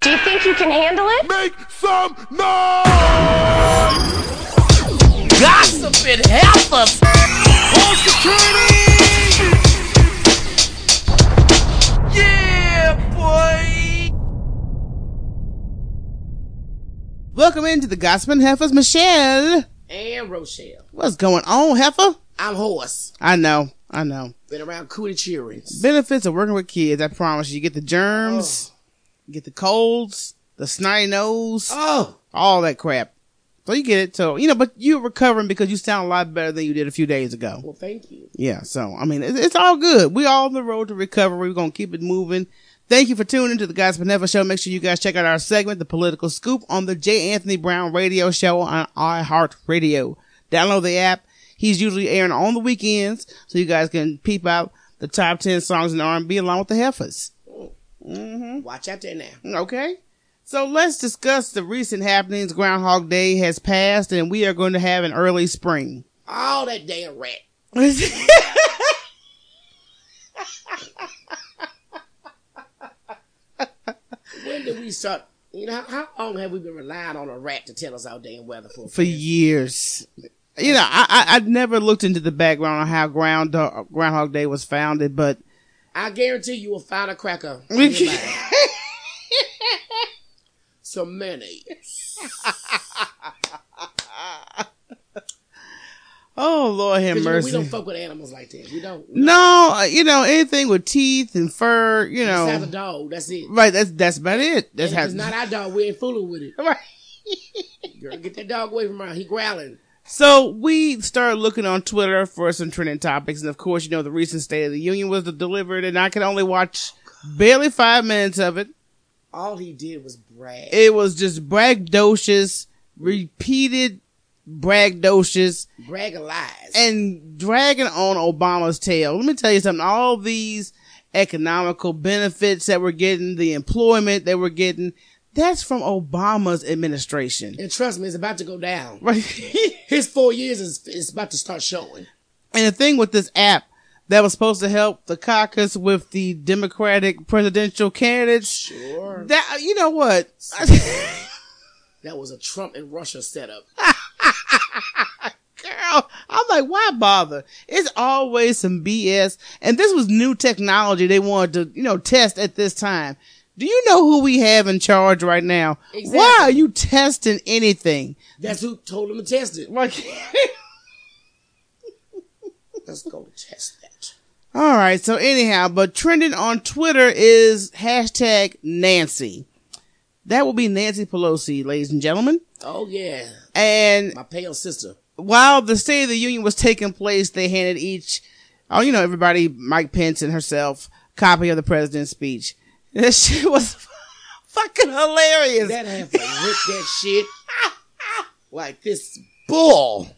Do you think you can handle it? Make some noise! Gossiping heifers. Call security! Yeah, boy. Welcome into the Gossiping Heifers, Michelle. And Rochelle. What's going on, Heifer? I'm hoarse. I know, I know. Been around cootie cheerings. Benefits of working with kids, I promise you. You get the germs, you get the colds, the snotty nose, Oh, all that crap. So you get it. So, you know, but you're recovering because you sound a lot better than you did a few days ago. well, thank you. Yeah, so I mean, it's, it's all good. We all on the road to recovery. We're gonna keep it moving. Thank you for tuning into the Gossiping Heifer Show. Make sure you guys check out our segment, The Political Scoop, on the J. Anthony Brown Radio Show on iHeartRadio. Download the app. He's usually airing on the weekends, so you guys can peep out the top ten songs in R&B along with the heifers. Mm-hmm. Watch out there now. Okay. So let's discuss the recent happenings. Groundhog Day has passed, and we are going to have an early spring. All that damn rat. When did we start? You know, how, how long have we been relying on a rat to tell us our damn weather for? for years. You know, I, I I never looked into the background on how Ground uh, Groundhog Day was founded, but I guarantee you will find a cracker. Some mayonnaise. oh Lord have 'Cause, you know, we don't fuck with animals like that. We don't. no, uh, you know anything with teeth and fur, you know, Besides a dog, that's it. right? That's that's about it. That's how. it's not our dog, we ain't fooling with it. right. Girl, get that dog away from around. He growling. So we started looking on Twitter for some trending topics, and of course, you know the recent State of the Union was delivered, and I could only watch barely five minutes of it. All he did was brag. It was just braggadocious, repeated braggadocious. brag lies. and dragging on Obama's tail. Let me tell you something. All these economical benefits that we're getting, the employment that we're getting, that's from Obama's administration. And trust me, it's about to go down. Right. His four years is, is about to start showing. and the thing with this app that was supposed to help the caucus with the Democratic presidential candidates, Sure. that, you know what? That was a Trump and Russia setup. Girl, I'm like, why bother? It's always some BS. And this was new technology they wanted to, you know, test at this time. Do you know who we have in charge right now? Exactly. Why are you testing anything? That's who told him to test it. Like, Let's go test that. all right. So anyhow, but trending on Twitter is hashtag Nancy. That will be Nancy Pelosi, ladies and gentlemen. Oh yeah, And my pale sister. while the State of the Union was taking place, they handed each, oh, you know, everybody, Mike Pence and herself, copy of the president's speech. That shit was fucking hilarious. That have to rip that shit like this bull.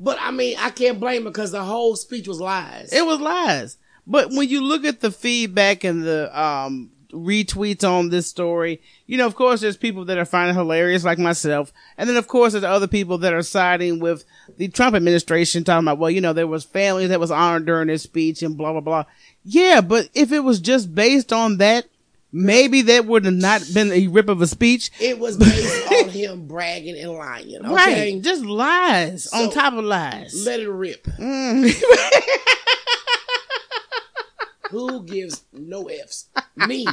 But I mean, I can't blame her because the whole speech was lies. It was lies. But when you look at the feedback and the um, retweets on this story, you know, of course, there's people that are finding it hilarious, like myself, and then of course there's other people that are siding with the Trump administration, talking about, well, you know, there was families that was honored during his speech and blah blah blah. Yeah, but if it was just based on that, maybe that would have not been a rip of a speech. It was based on him bragging and lying. Okay, Right, just lies on top of lies. let it rip. Mm. Who gives no f's? Me.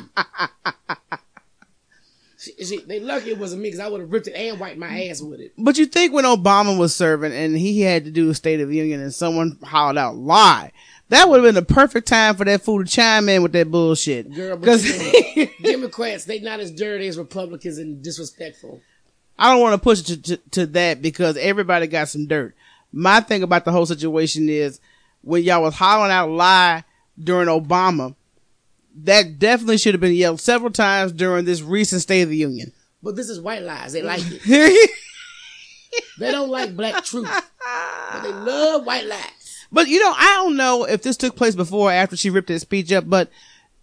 They lucky it wasn't me because I would have ripped it and wiped my ass with it. But you think when Obama was serving and he had to do a State of the Union and someone hollered out lie, that would have been the perfect time for that fool to chime in with that bullshit. Girl, but 'Cause you know, Democrats, they not as dirty as Republicans and disrespectful. I don't want to push it to, to, to that because everybody got some dirt. My thing about the whole situation is when y'all was hollering out lie during Obama, that definitely should have been yelled several times during this recent State of the Union. But this is white lies. They like it. They don't like black truth. But they love white lies. But you know, I don't know if this took place before or after she ripped that speech up, but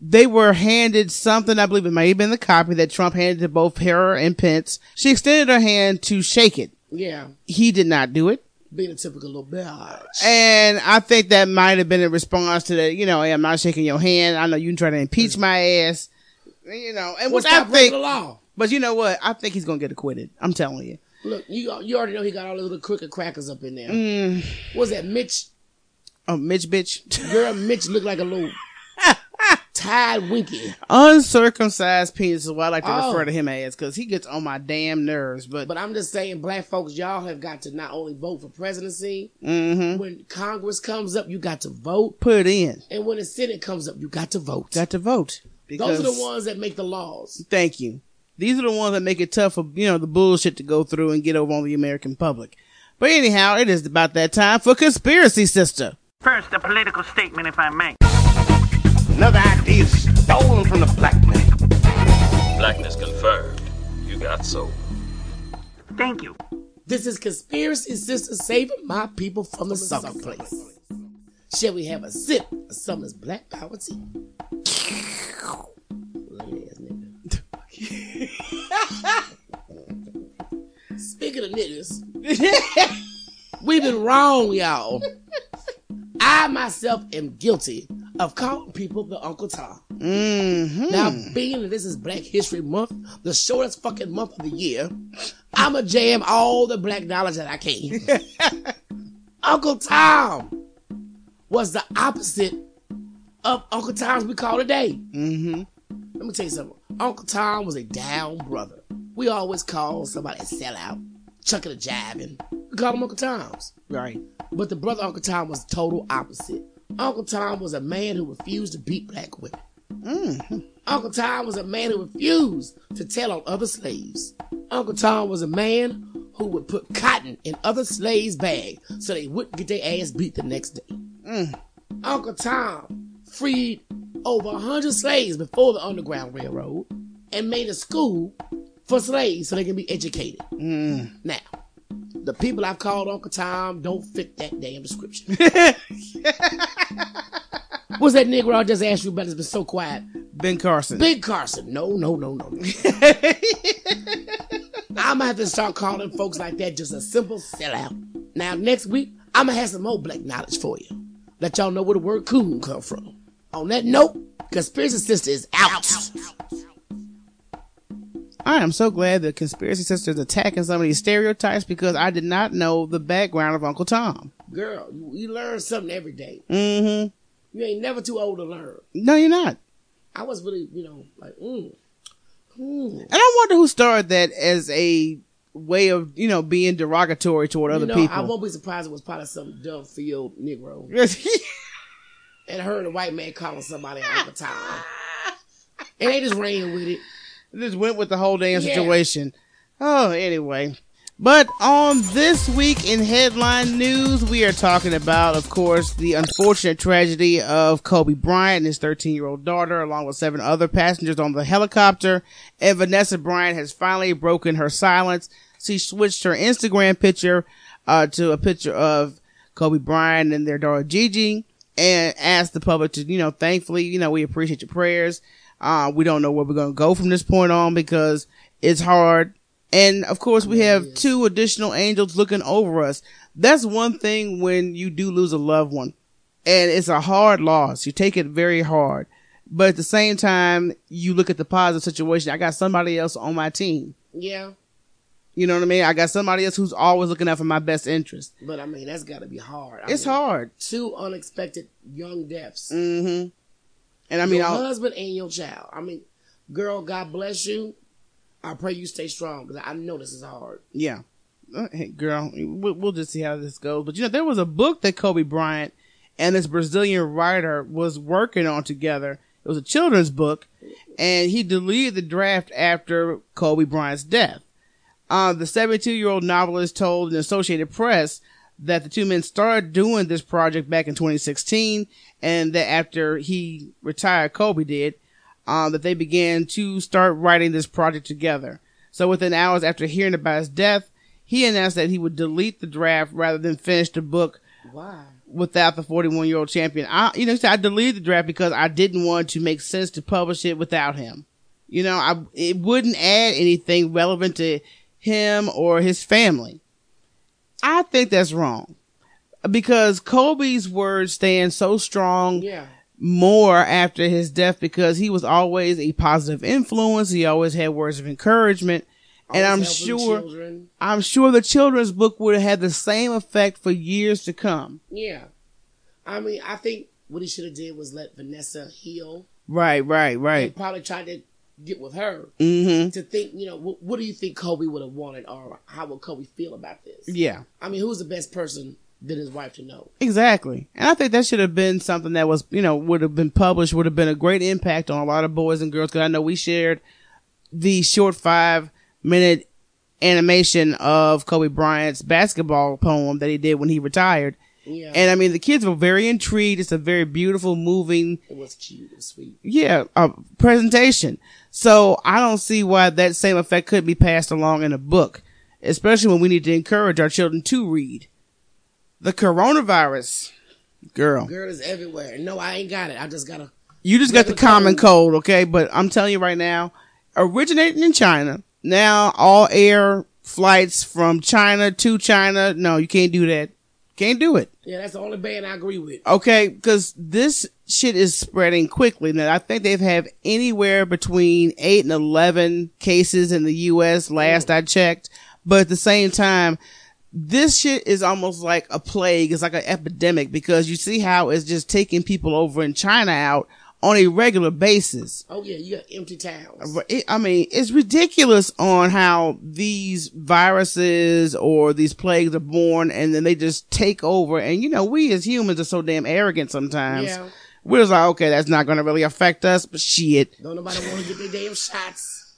they were handed something, I believe it may have been the copy that Trump handed to both her and Pence. She extended her hand to shake it. Yeah. He did not do it. Being a typical little bitch. And I think that might have been a response to that, you know, hey, I'm not shaking your hand. I know you can try to impeach my ass. You know, and What's what I think, the law? but you know what? I think he's gonna get acquitted. I'm telling you. Look, you you already know he got all the little crooked crackers up in there. Mm, What's that, Mitch? oh, Mitch, bitch, Girl, Mitch looked like a little tied winky. uncircumcised penis is what I like to Oh. refer to him as because he gets on my damn nerves. But, But I'm just saying, black folks, y'all have got to not only vote for presidency. hmm When Congress comes up, you got to vote, put it in. and when the Senate comes up, you got to vote. Got to vote. Because, Those are the ones that make the laws. Thank you. These are the ones that make it tough for you know the bullshit to go through and get over on the American public. But anyhow, it is about that time for conspiracy sister. First, a political statement, if I may. Another idea stolen from the black man. Blackness confirmed. You got soul. Thank you. This is conspiracy sisters saving my people from the sucker place. Shall we have a sip of Summer's Black Power tea? Lame ass nigga. Speaking of niggas, we've been wrong, y'all. I myself am guilty of calling people the Uncle Tom. Mm-hmm. Now, being that this is Black History Month, the shortest fucking month of the year, I'ma jam all the black knowledge that I can. Uncle Tom was the opposite of Uncle Tom's we call today. Mm-hmm. Let me tell you something. Uncle Tom was a down brother. We always call somebody a sellout, chucking a jabbing. We call them Uncle Toms. Right. But the brother Uncle Tom was total opposite. Uncle Tom was a man who refused to beat black women. Mm-hmm. Uncle Tom was a man who refused to tell on other slaves. Uncle Tom was a man who would put cotton in other slaves' bags so they wouldn't get their ass beat the next day. Mm. Uncle Tom freed over a hundred slaves before the Underground Railroad and made a school for slaves so they can be educated. Mm. Now, the people I've called Uncle Tom don't fit that damn description. What's that nigga I just asked you about that's been so quiet? Ben Carson. Big Carson. No, no, no, no. no. I'm gonna have to start calling folks like that just a simple sellout. Now, next week, I'm gonna have some more black knowledge for you. Let y'all know where the word coon come from. On that note, Conspiracy Sister is out. I am so glad the conspiracy sisters attacking some of these stereotypes because I did not know the background of Uncle Tom. Girl, you, learn something every day. Mm-hmm. You ain't never too old to learn. No, you're not. I was really, you know, like, mm. Mm. And I wonder who started that as a way of, you know, being derogatory toward You other know, people. I won't be surprised it was probably some dumb field Negro. And heard a white man calling somebody Uncle Tom. And they just ran with it. Just went with the whole damn Yeah. situation. Oh, anyway. But on this week in headline news, we are talking about, of course, the unfortunate tragedy of Kobe Bryant and his 13 year old daughter, along with seven other passengers on the helicopter. And Vanessa Bryant has finally broken her silence. She switched her Instagram picture, uh, to a picture of Kobe Bryant and their daughter Gigi and asked the public to, you know, thankfully, you know, we appreciate your prayers. Uh, we don't know where we're going to go from this point on because it's hard. And of course, we have two additional angels looking over us. That's one thing when you do lose a loved one and it's a hard loss. You take it very hard, but at the same time, you look at the positive situation. I got somebody else on my team. Yeah. You know what I mean? I got somebody else who's always looking out for my best interest. But I mean, that's got to be hard. I It's mean, hard. Two unexpected young deaths. Mm-hmm. And I mean, your I'll, husband and your child. I mean, girl, God bless you. I pray you stay strong because I know this is hard. Yeah. Uh, Hey, girl, we'll, we'll just see how this goes. But you know, there was a book that Kobe Bryant and this Brazilian writer was working on together. It was a children's book, and he deleted the draft after Kobe Bryant's death. Uh, the 72 year old novelist told the Associated Press that the two men started doing this project back in 2016, and that after he retired, Kobe did, um, that they began to start writing this project together. So within hours after hearing about his death, he announced that he would delete the draft rather than finish the book Why? without the 41 year old champion. I, you know, said, I deleted the draft because I didn't want to make sense to publish it without him. You know, I, it wouldn't add anything relevant to him or his family. I think that's wrong because Kobe's words stand so strong Yeah. more after his death because he was always a positive influence. He always had words of encouragement. and I'm sure, children. I'm sure the children's book would have had the same effect for years to come. Yeah. I mean, I think what he should have did was let Vanessa heal Right, right, right. probably tried to get with her Mm-hmm. to think, you know, what, what do you think Kobe would have wanted or how would Kobe feel about this? Yeah. I mean, who's the best person than his wife to know? Exactly. And I think that should have been something that was, you know, would have been published, would have been a great impact on a lot of boys and girls. Cause I know we shared the short five minute animation of Kobe Bryant's basketball poem that he did when he retired. Yeah. And I mean, the kids were very intrigued. It's a very beautiful, moving, it was cute and sweet. yeah, uh, presentation. So I don't see why that same effect couldn't be passed along in a book, especially when we need to encourage our children to read. The coronavirus, girl. Girl is everywhere. No, I ain't got it. I just gotta. You just got the common cold, okay? But I'm telling you right now, originating in China, now all air flights from China to China, no, you can't do that. Can't do it. Yeah, that's the only band I agree with. Okay, because this shit is spreading quickly. Now, I think they've had anywhere between 8 and 11 cases in the U.S. last I checked. But at the same time, this shit is almost like a plague. It's like an epidemic because you see how it's just taking people over in China out on a regular basis. Oh yeah, you got empty towns. I mean, it's ridiculous on how these viruses or these plagues are born and then they just take over. And you know, we as humans are so damn arrogant sometimes. Yeah. We're just like, okay, that's not going to really affect us, but shit. Don't nobody want to get their damn shots.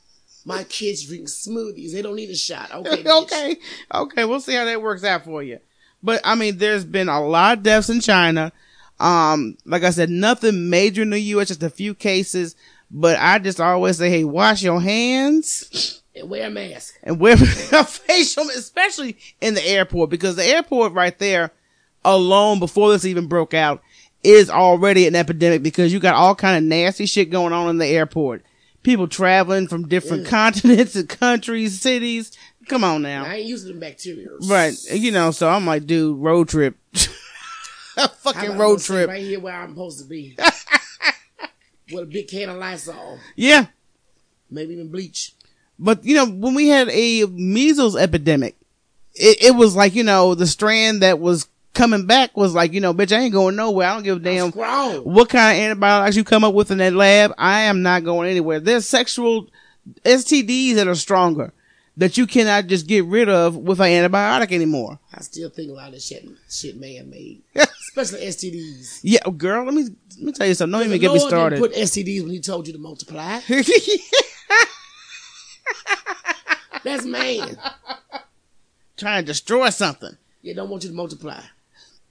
My kids drink smoothies. They don't need a shot. Okay. okay. Okay. We'll see how that works out for you. But I mean, there's been a lot of deaths in China. Um, like I said, nothing major in the U.S., just a few cases. But I just always say, hey, wash your hands. And wear a mask. and wear a facial, especially in the airport, because the airport right there alone, before this even broke out, is already an epidemic because you got all kind of nasty shit going on in the airport. People traveling from different continents and countries, cities. Come on now. I ain't using the bacteria. Right. You know, so I'm like, dude, road trip. fucking road trip. Right here where I'm supposed to be. With a big can of Lysol. Yeah. Maybe even bleach. But you know, when we had a measles epidemic, it, it was like, you know, the strand that was coming back was like, you know, bitch, I ain't going nowhere. I don't give a damn what kind of antibiotics you come up with in that lab. I am not going anywhere. There's sexual STDs that are stronger that you cannot just get rid of with an antibiotic anymore. I still think a lot of this shit, shit man made. Especially STDs. Yeah, girl, let me let me tell you something. Don't even get me Lord didn't started. put STDs when he told you to multiply. That's man. Trying to destroy something. Yeah, don't want you to multiply.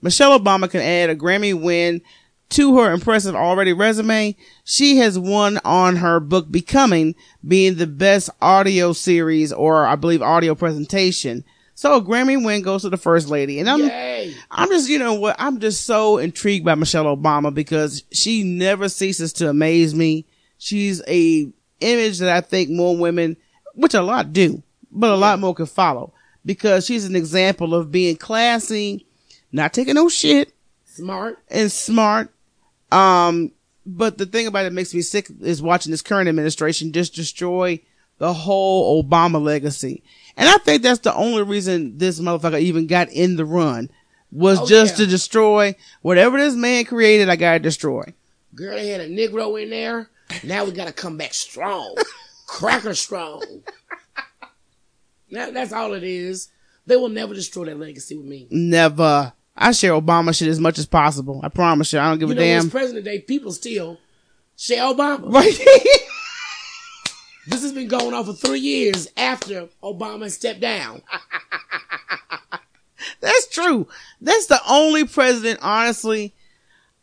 Michelle Obama can add a Grammy win to her impressive already resume. She has won on her book Becoming being the best audio series or I believe audio presentation. So a Grammy win goes to the first lady. And I'm, Yay. I'm just, you know what? I'm just so intrigued by Michelle Obama because she never ceases to amaze me. She's a image that I think more women, which a lot do, but a lot more can follow because she's an example of being classy, not taking no shit Smart. and smart. Um, but the thing about it makes me sick is watching this current administration just destroy the whole Obama legacy. And I think that's the only reason this motherfucker even got in the run was Oh, just yeah. to destroy whatever this man created. I gotta destroy. Girl, they had a Negro in there. Now we gotta come back strong. Cracker strong. That, that's all it is. They will never destroy that legacy with me. Never. I share Obama shit as much as possible. I promise you. I don't give You a know, damn. as president today, people still share Obama. Right. This has been going on for three years after Obama stepped down. That's true. That's the only president, honestly,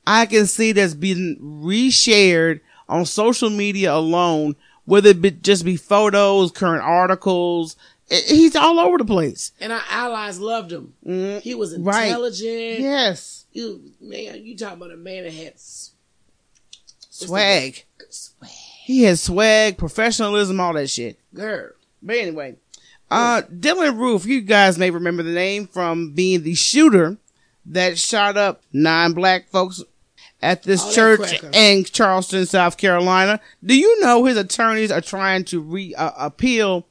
I can see that's been reshared on social media alone, whether it be, just be photos, current articles. I- he's all over the place. And our allies loved him. He was Mm-hmm. Right. intelligent. Yes. You, man, you talking about a man that had Swag. swag. He has swag, professionalism, all that shit. Girl. But anyway, uh, Dylann Roof, you guys may remember the name from being the shooter that shot up nine black folks at this Oh, church in Charleston, South Carolina. Do you know his attorneys are trying to re uh, appeal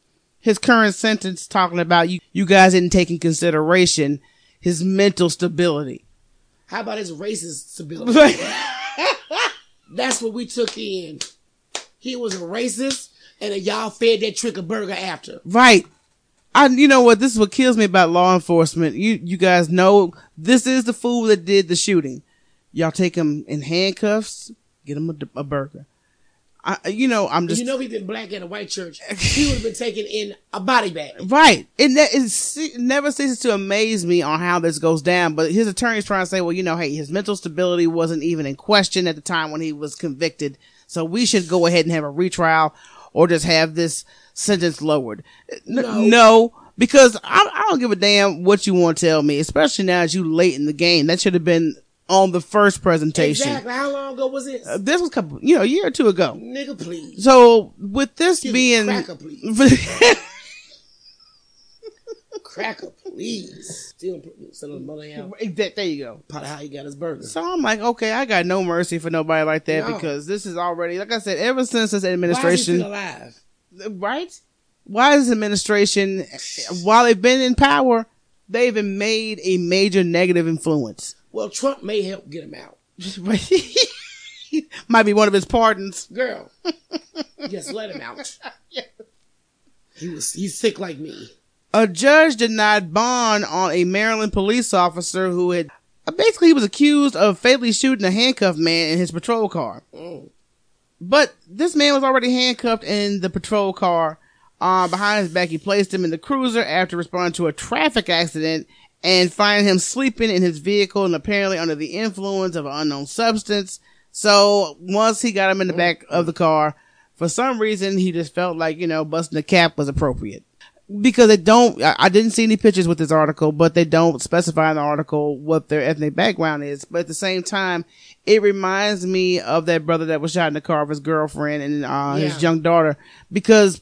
his current sentence, talking about you you guys didn't take in consideration his mental stability. How about his racist stability? That's what we took in. He was a racist, and y'all fed that trick a burger after. Right. I, you know what? This is what kills me about law enforcement. You, you guys know this is the fool that did the shooting. Y'all take him in handcuffs, get him a, a burger. I, you know, I'm just you know, he'd been black in a white church, he would have been taken in a body bag. right. It, ne- it, never ceases to amaze me on how this goes down. But his attorney's trying to say, well, you know, hey, his mental stability wasn't even in question at the time when he was convicted, so we should go ahead and have a retrial or just have this sentence lowered. No. no because I, I don't give a damn what you want to tell me, especially now as you late in the game. That should have been on the first presentation. Exactly. How long ago was this? Uh, This was a couple, you know, a year or two ago. Nigga, please. So with this being, cracker, please. Cracker, please. Still on money out. that, there you go. Part of how he got his burger. So I'm like, okay, I got no mercy for nobody like that No. because this is already, like I said, ever since this Why is administration, alive? right? Why is this administration, while they've been in power, they've been made a major negative influence? Well, Trump may help get him out. Might be one of his pardons. Girl, just let him out. He was he's sick like me. A judge denied bond on a Maryland police officer who had basically he was accused of fatally shooting a handcuffed man in his patrol car. Mm. But this man was already handcuffed in the patrol car. Uh, behind his back, he placed him in the cruiser after responding to a traffic accident and find him sleeping in his vehicle and apparently under the influence of an unknown substance. So once he got him in the back of the car, for some reason he just felt like, you know, busting the cap was appropriate. Because they don't, I, I didn't see any pictures with this article, but they don't specify in the article what their ethnic background is. But at the same time, it reminds me of that brother that was shot in the car of his girlfriend and uh, Yeah. his young daughter. Because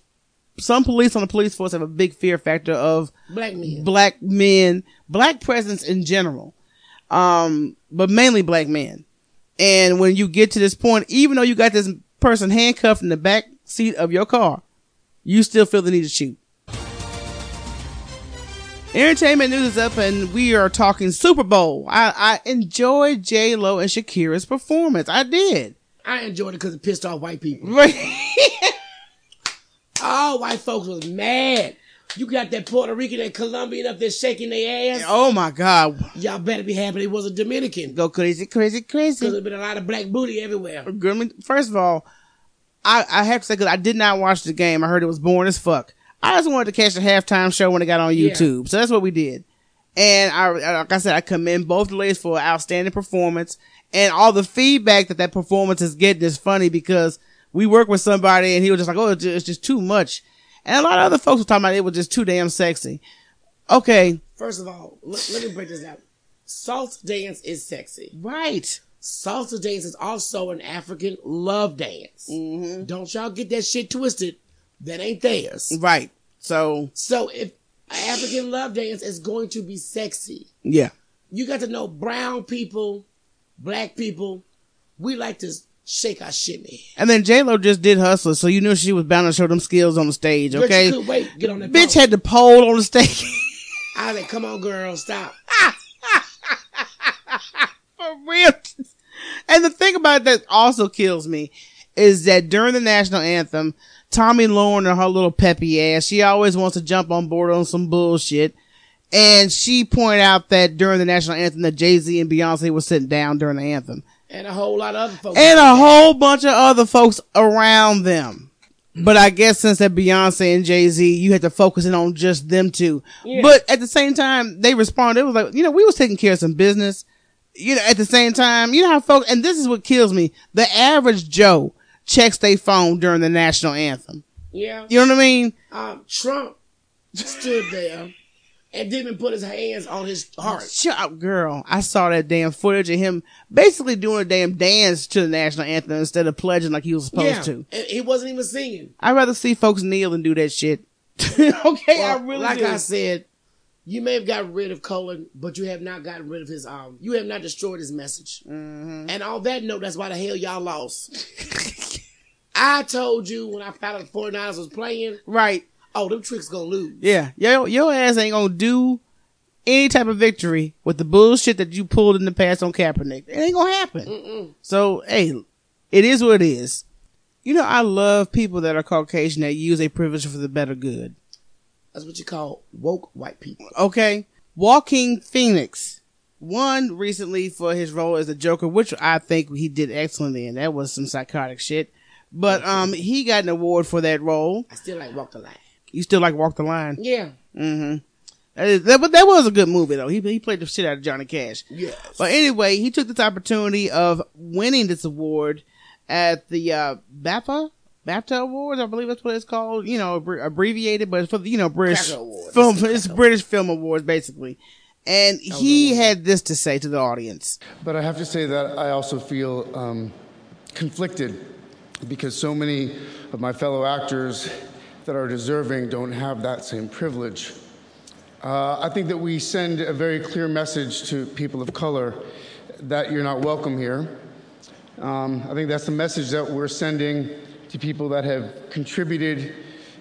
some police on the police force have a big fear factor of Black men. black men, black presence in general, um, but mainly black men. And when you get to this point, even though you got this person handcuffed in the back seat of your car, you still feel the need to shoot. Entertainment news is up, and we are talking Super Bowl. I, I enjoyed J Lo and Shakira's performance. I did. I enjoyed it because it pissed off white people. Right. All white folks was mad. You got that Puerto Rican and Colombian up there shaking their ass. oh my God. Y'all better be happy it was a Dominican. Go crazy, crazy, crazy. Because there's been a lot of black booty everywhere. First of all, I, I have to say, cause I did not watch the game. I heard it was boring as fuck. I just wanted to catch the halftime show when it got on Yeah. YouTube. So that's what we did. And I, like I said, I commend both the ladies for an outstanding performance and all the feedback that that performance is getting is funny because we work with somebody and he was just like, oh, it's just, it's just too much. And a lot of other folks were talking about it was just too damn sexy. Okay. First of all, let, let me break this down. Salsa dance is sexy. Right. Salsa dance is also an African love dance. Mm-hmm. Don't y'all get that shit twisted. That ain't theirs. Right. So, So if African love dance is going to be sexy, yeah. you got to know brown people, black people, we like to shake our shit in. And then J Lo just did Hustler, so you knew she was bound to show them skills on the stage. Okay, could wait, get on that bitch had the pole on the stage. I like, come on, girl, stop. For real. And the thing about it that also kills me is that during the national anthem, Tomi Lahren and her little peppy ass, she always wants to jump on board on some bullshit. And she pointed out that during the national anthem that Jay-Z and Beyonce were sitting down during the anthem. And a whole lot of other folks. And a whole bunch of other folks around them. But I guess since that Beyonce and Jay Z, you had to focus in on just them two. But at the same time, they responded. It was like, you know, we was taking care of some business. You know, at the same time, you know how folks, and this is what kills me. The average Joe checks their phone during the national anthem. yeah. You know what I mean? Um, Trump stood there and didn't put his hands on his heart. Shut up, girl. I saw that damn footage of him basically doing a damn dance to the national anthem instead of pledging like he was supposed yeah. to. And he wasn't even singing. I'd rather see folks kneel and do that shit. okay, I really like do. I said, You may have gotten rid of Colin, but you have not gotten rid of his um. You have not destroyed his message. Mm-hmm. And on that note, that's why the hell y'all lost. I told you when I found out the 49ers was playing, Right. Oh, them tricks gonna lose. Yeah. Your your ass ain't gonna do any type of victory with the bullshit that you pulled in the past on Kaepernick. It ain't gonna happen. So hey, it is what it is. You know, I love people that are Caucasian that use a privilege for the better good. That's what you call woke white people. Okay. Joaquin Phoenix won recently for his role as the Joker, which I think he did excellently in. That was some psychotic shit. But um he got an award for that role. I still like walk the line. You still like Walk the Line? Yeah. Mm-hmm. That, is, that, but that was a good movie though. He he played the shit out of Johnny Cash. Yes. But anyway, he took this opportunity of winning this award at the uh, BAFTA BAFTA Awards, I believe that's what it's called. You know, abbre- abbreviated, but it's for the you know British Awards. film. It's It's British Film Awards basically. And he had this to say to the audience. But I have to say that I also feel um, conflicted because so many of my fellow actors that are deserving don't have that same privilege. Uh, I think that we send a very clear message to people of color that you're not welcome here. Um, I think that's the message that we're sending to people that have contributed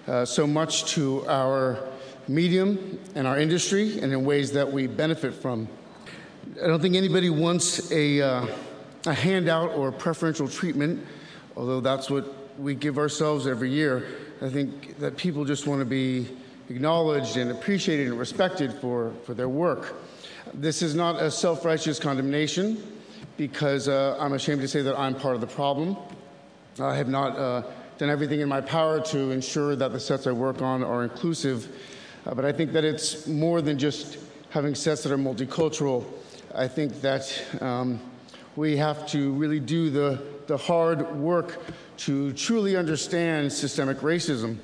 uh, so much to our medium and our industry and in ways that we benefit from. I don't think anybody wants a, uh, a handout or preferential treatment, although that's what we give ourselves every year. I think that people just want to be acknowledged and appreciated and respected for, for their work. This is not a self righteous condemnation because uh, I'm ashamed to say that I'm part of the problem. I have not uh, done everything in my power to ensure that the sets I work on are inclusive, uh, but I think that it's more than just having sets that are multicultural. I think that um, we have to really do the, the hard work to truly understand systemic racism.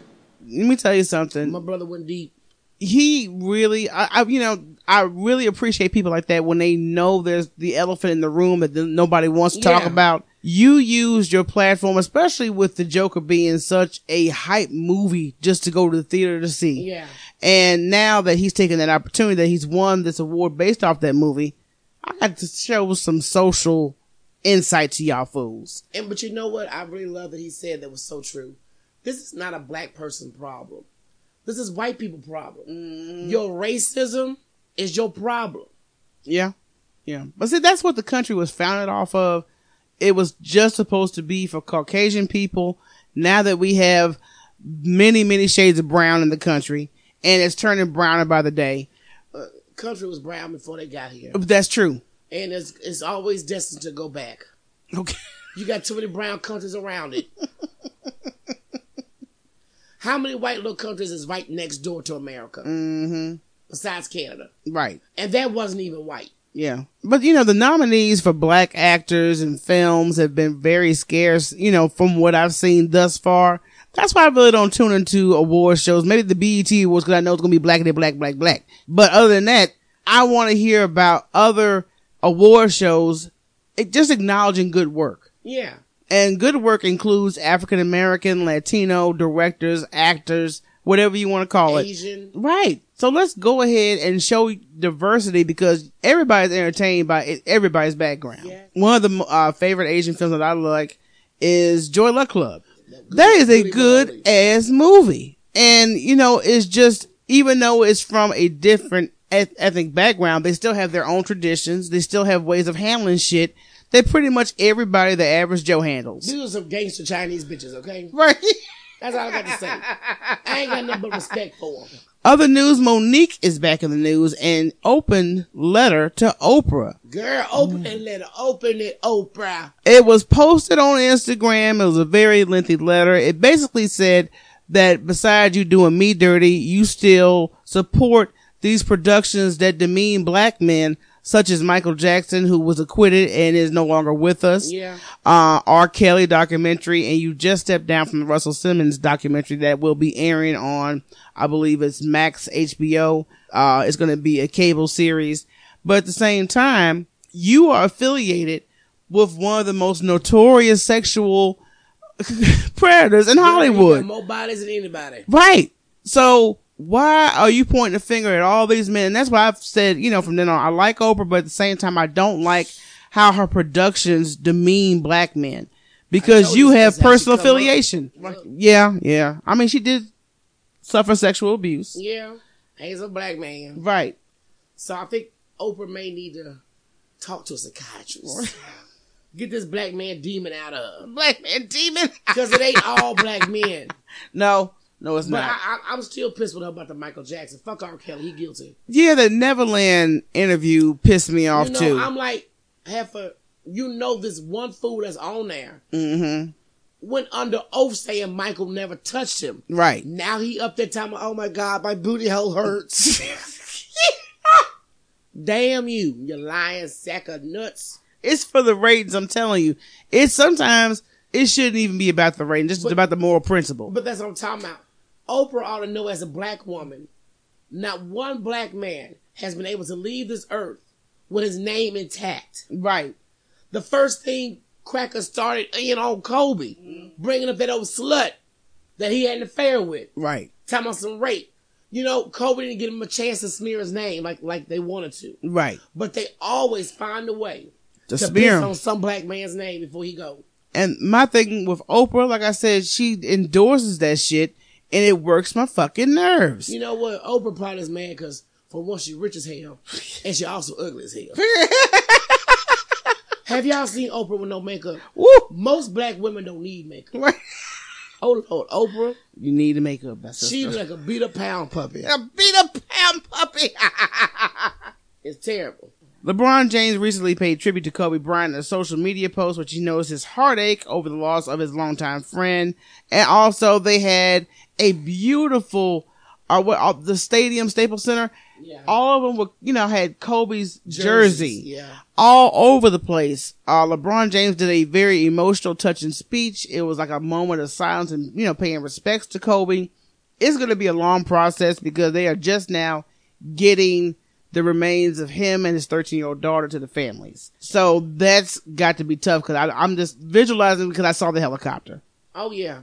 Let me tell you something. My brother went deep. he really, I, I, you know, I really appreciate people like that when they know there's the elephant in the room that nobody wants to talk about. You used your platform, especially with the Joker being such a hype movie just to go to the theater to see. Yeah. And now that he's taken that opportunity, that he's won this award based off that movie, I got to show some social insight to y'all fools. And but you know what? I really love that he said that was so true. This is not a black person problem. This is white people problem. Mm. Your racism is your problem. Yeah. Yeah. But see, that's what the country was founded off of. It was just supposed to be for Caucasian people. Now that we have many, many shades of brown in the country and it's turning browner by the day. Country was brown before they got here, That's true. and it's it's always destined to go back. Okay. You got too many brown countries around it. How many white little countries is right next door to America? Mm-hmm. Besides Canada, Right. and that wasn't even white. Yeah. But you know, the nominees for black actors and films have been very scarce, you know, from what I've seen thus far. That's why I really don't tune into award shows. Maybe the BET awards because I know it's gonna be black and black, black, black. But other than that, I want to hear about other award shows, it, just acknowledging good work. Yeah, And good work includes African American, Latino directors, actors, whatever you want to call it. Asian. Right. So let's go ahead and show diversity because everybody's entertained by it- everybody's background. Yeah. One of the uh, favorite Asian films that I like is Joy Luck Club. That is a good ass movie. And, you know, it's just, even though it's from a different eth- ethnic background, they still have their own traditions. They still have ways of handling shit that pretty much everybody the average Joe handles. These are some gangster Chinese bitches, okay? Right. That's all I got to say. I ain't got nothing but respect for them. Other news, Mo'Nique is back in the news and open letter to Oprah. Girl, open that letter. Open it, Oprah. It was posted on Instagram. It was a very lengthy letter. It basically said that besides you doing me dirty, you still support these productions that demean black men, such as Michael Jackson, who was acquitted and is no longer with us. Yeah. Uh, R. Kelly documentary, and you just stepped down from the Russell Simmons documentary that will be airing on, I believe it's Max HBO. Uh, it's going to be a cable series. But at the same time, you are affiliated with one of the most notorious sexual predators in Hollywood. more bodies than anybody. Right. So why are you pointing a finger at all these men? And that's why I've said, you know, from then on, I like Oprah, but at the same time, I don't like how her productions demean black men because you have this how she personal affiliation. Yeah, yeah. I mean, she did suffer sexual abuse. Yeah, he's a black man. Right. So I think Oprah may need to talk to a psychiatrist. Get this black man demon out of. Black man demon. Because it ain't all black men. no, no, it's But not. I, I, I'm still pissed with her about the Michael Jackson. Fuck R. Kelly. He guilty. yeah, the Neverland interview pissed me off you know, too. I'm like, Heifer, you know this one fool that's on there mm-hmm. went under oath saying Michael never touched him. Right. Now he up there talking, oh my God, my booty hole hurts. Damn you, you lying sack of nuts. It's for the ratings. I'm telling you. It's sometimes it shouldn't even be about the rating. Just But- about the moral principle. But that's what I'm talking about. Oprah ought to know as a black woman, not one black man has been able to leave this earth with his name intact. right. The first thing Cracker started in on Kobe, bringing up that old slut that he had an affair with, Right. talking about some rape. You know, Kobe didn't give him a chance to smear his name like like they wanted to, Right. but they always find a way To to smear him. on some black man's name before he go. And my thing with Oprah, like I said, she endorses that shit and it works my fucking nerves. You know what? Oprah probably is mad because for one, she rich as hell, and she also ugly as hell. Have y'all seen Oprah with no makeup? Woo! Most black women don't need makeup. Right. Oh Lord, Oprah, You need to make up. That's she like a beat a pound puppy. a beat a pound puppy. It's terrible. LeBron James recently paid tribute to Kobe Bryant in a social media post, which he knows his heartache over the loss of his longtime friend. And also they had a beautiful, uh, what, uh, the stadium, Staples Center. Yeah. All of them were, you know, had Kobe's jersey. yeah. All over the place. Uh, LeBron James did a very emotional, touching speech. It was like a moment of silence and, you know, paying respects to Kobe. It's going to be a long process because they are just now getting the remains of him and his 13 year old daughter to the families. So that's got to be tough because I'm just visualizing because I saw the helicopter. Oh yeah.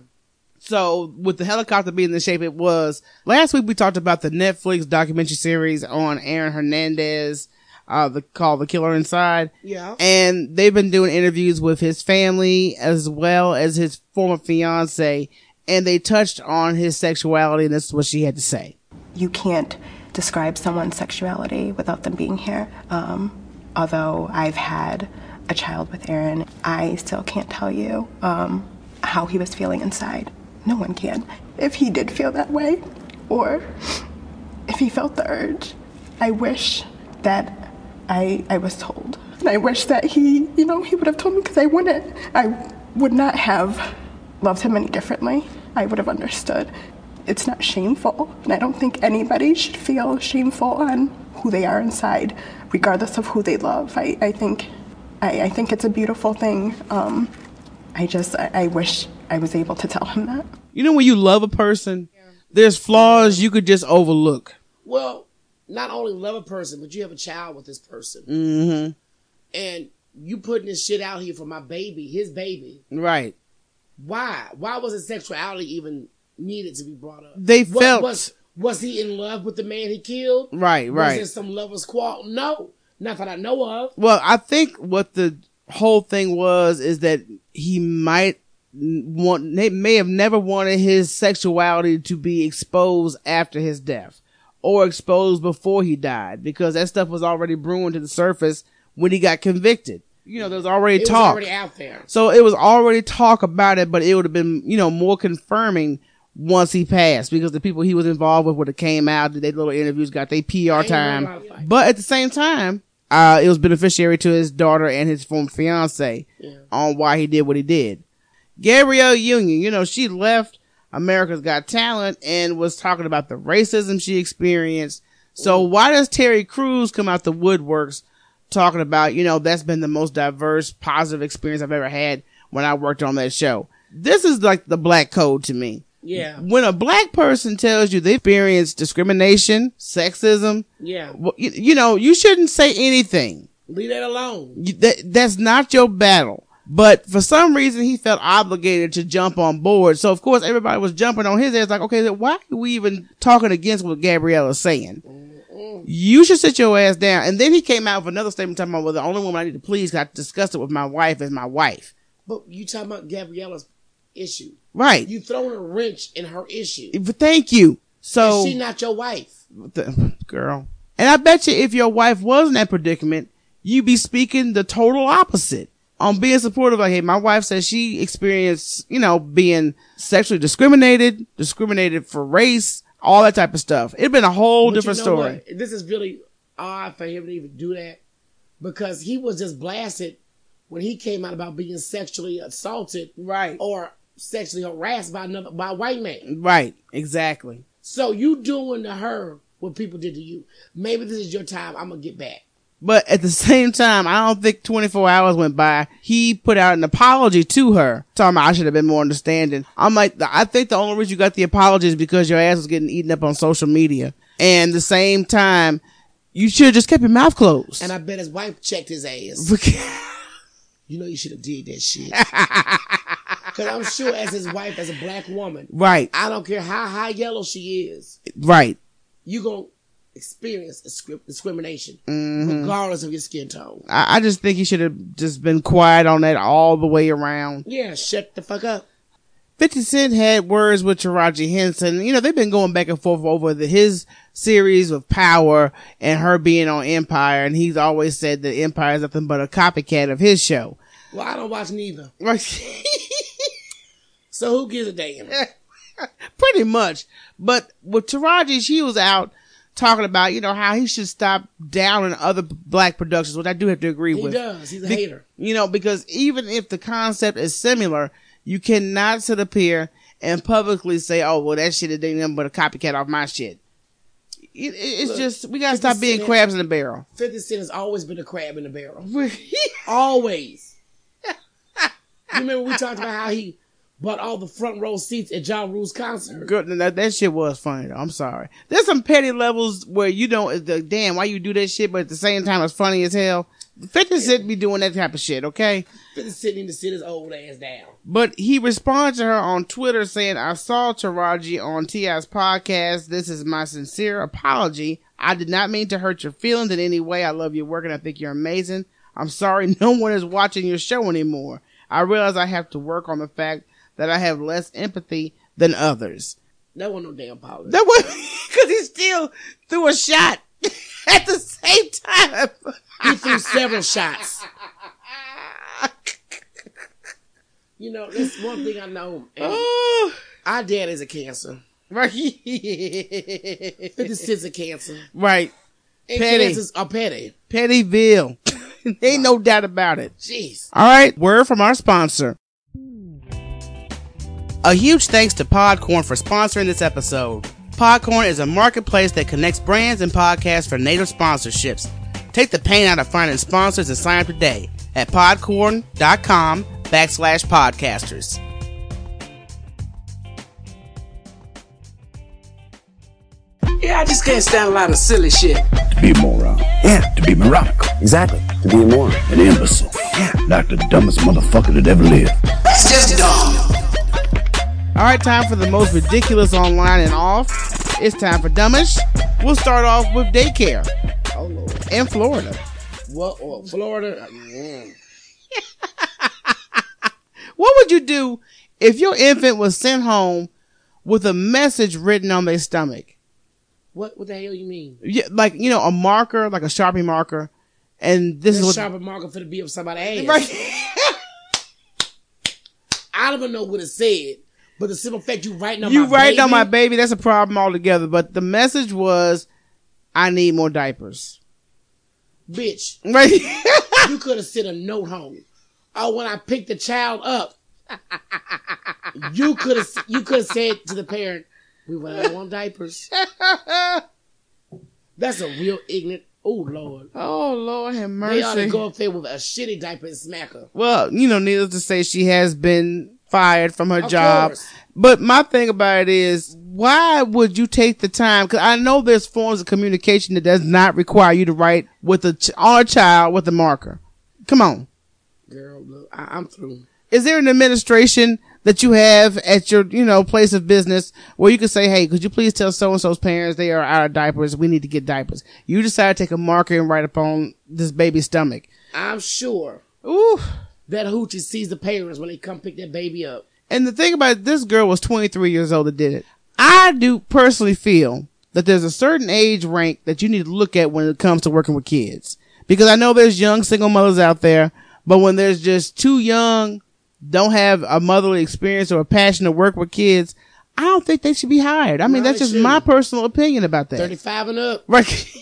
So with the helicopter being the shape it was, last week we talked about the Netflix documentary series on Aaron Hernandez, uh, the called The Killer Inside. Yeah. And they've been doing interviews with his family as well as his former fiance. And they touched on his sexuality and this is what she had to say. you can't describe someone's sexuality without them being here. Um, although I've had a child with Aaron, I still can't tell you um, how he was feeling inside. No one can. If he did feel that way, or if he felt the urge, I wish that I, I was told. And I wish that he, you know, he would have told me because I wouldn't. I would not have loved him any differently. I would have understood. It's not shameful, and I don't think anybody should feel shameful on who they are inside, regardless of who they love. I, I think, I, I think it's a beautiful thing. Um, I just, I, I wish I was able to tell him that. You know, when you love a person, there's flaws you could just overlook. Well, not only love a person, but you have a child with this person, Mm-hmm. and you putting this shit out here for my baby, his baby. Right. Why? Why was his sexuality even needed to be brought up? They What- felt- was was he in love with the man he killed? Right, Was right. there some lovers quarrel? No, not that I know of. Well, I think what the whole thing was is that he might want, they may have never wanted his sexuality to be exposed after his death or exposed before he died because that stuff was already brewing to the surface when he got convicted. You know, there was already It was talk. already out there. So it was already talk about it, but it would have been, you know, more confirming once he passed because the people he was involved with would have came out, did their little interviews, got their PR time. lot of fight. But at the same time, uh, it was beneficiary to his daughter and his former fiance Yeah. on why he did what he did. Gabrielle Union, you know, she left America's Got Talent and was talking about the racism she experienced. So why does Terry Crews come out the woodworks talking about, you know, that's been the most diverse, positive experience I've ever had when I worked on that show? This is like the black code to me. Yeah, When a black person tells you they experienced discrimination, sexism, yeah. well, you, you know, you shouldn't say anything. Leave that alone. You, that, that's not your battle. But for some reason, he felt obligated to jump on board. So of course, everybody was jumping on his ass like, okay, then why are we even talking against what Gabriella's saying? You should sit your ass down. And then he came out with another statement talking about, well, the only woman I need to please, I discussed it with my wife, is my wife. But you talking about Gabriella's issue. Right. You throwing a wrench in her issue. But thank you. So, Is she not your wife? the, girl. And I bet you if your wife was in that predicament, you'd be speaking the total opposite. On being supportive, like, hey, my wife says she experienced, you know, being sexually discriminated, discriminated for race, all that type of stuff. It'd been a whole But you different know story. what? This is really odd for him to even do that because he was just blasted when he came out about being sexually assaulted, right, or sexually harassed by another by a white man. Right. Exactly. So you doing to her what people did to you. Maybe this is your time. I'm gonna get back. But at the same time, I don't think 24 hours went by. He put out an apology to her, talking about I should have been more understanding. I'm like, I think the only reason you got the apology is because your ass was getting eaten up on social media. And the same time, you should have just kept your mouth closed. And I bet his wife checked his ass. you know you should have did that shit. Cause I'm sure as his wife, as a black woman, Right. I don't care how high yellow she is, right. you gonna experience discri- discrimination Mhm. regardless of your skin tone. I, I just think he should have just been quiet on that all the way around. Yeah, shut the fuck up. 50 Cent had words with Taraji Henson. You know, they've been going back and forth over the, his series of Power and her being on Empire. And he's always said that Empire is nothing but a copycat of his show. Well, I don't watch neither. Right. So who gives a damn? Pretty much. But with Taraji, she was out talking about, you know, how he should stop downing other black productions, which I do have to agree He with. He does. He's a Be- hater. You know, because even if the concept is similar, you cannot sit up here and publicly say, "Oh, well, that shit is nothing but a copycat off my shit." It, it- it's Look, just we gotta stop being crabs in the barrel. 50 Cent has always been a crab in the barrel. always. you remember we talked about how he bought all the front row seats at Ja Rule's concert? Good, that, that shit was funny though. I'm sorry. There's some petty levels where you don't. The, damn, why you do that shit? But at the same time, it's funny as hell. Fifty Cent be doing that type of shit. Okay. 50 Cent need to sit his old ass down. But he responded to her on Twitter saying, I saw Taraji on T.I.'s podcast. This is my sincere apology. I did not mean to hurt your feelings in any way. I love your work and I think you're amazing. I'm sorry no one is watching your show anymore. I realize I have to work on the fact that I have less empathy than others. That wasn't no damn apology. That was because he still threw a shot at the same time. He threw several shots. You know, that's one thing I know. Oh. our dad is a cancer. Right. 50 Cent's a cancer. Right. And Petty. cancers are petty. Pettyville. Ain't no doubt about it. Jeez. All right, word from our sponsor. A huge thanks to Podcorn for sponsoring this episode. Podcorn is a marketplace that connects brands and podcasts for native sponsorships. Take the pain out of finding sponsors and sign up today at podcorn.com backslash podcasters. Yeah, I just can't stand a lot of silly shit. To be a moron. Yeah. To be moronical. Exactly. To be a moron. An imbecile. Yeah. Like the dumbest motherfucker that ever lived. That's just dumb. All right, time for the most ridiculous online and off. It's time for Dumbish. We'll start off with daycare Oh, Lord. in Florida. What? Oh, Florida? What would you do if your infant was sent home with a message written on their stomach? What, what the hell you mean? Yeah, like you know, a marker, like a sharpie marker, and this This is what sharper marker for the be of somebody's ass. Right. I don't even know what it said, but the simple fact you writing on my baby. you my writing on my baby. That's a problem altogether. But the message was, I need more diapers. bitch. Right. you could have sent a note home. Oh, when I picked the child up, you could have you could have said to the parent, "We went out on diapers." That's a real ignorant. Oh Lord. Oh Lord, have mercy. They ought to go up there with a shitty diaper and smack her. Well, you know, needless to say, she has been fired from her Of job. course. But my thing about it is, why would you take the time? Because I know there's forms of communication that does not require you to write with a ch- on a child with a marker. Come on, Girl, look, I, I'm through. Is there an administration that you have at your, you know, place of business where you can say, Hey, could you please tell so and so's parents they are out of diapers? We need to get diapers. You decide to take a marker and write upon this baby's stomach. I'm sure Ooh. That hoochie sees the parents when they come pick that baby up. And the thing about it, this girl was 23 years old that did it. I do personally feel that there's a certain age rank that you need to look at when it comes to working with kids. Because I know there's young single mothers out there, but when there's just too young, don't have a motherly experience or a passion to work with kids, I don't think they should be hired. I mean, No, that's just my shouldn't. personal opinion about that. 35 and up. Right.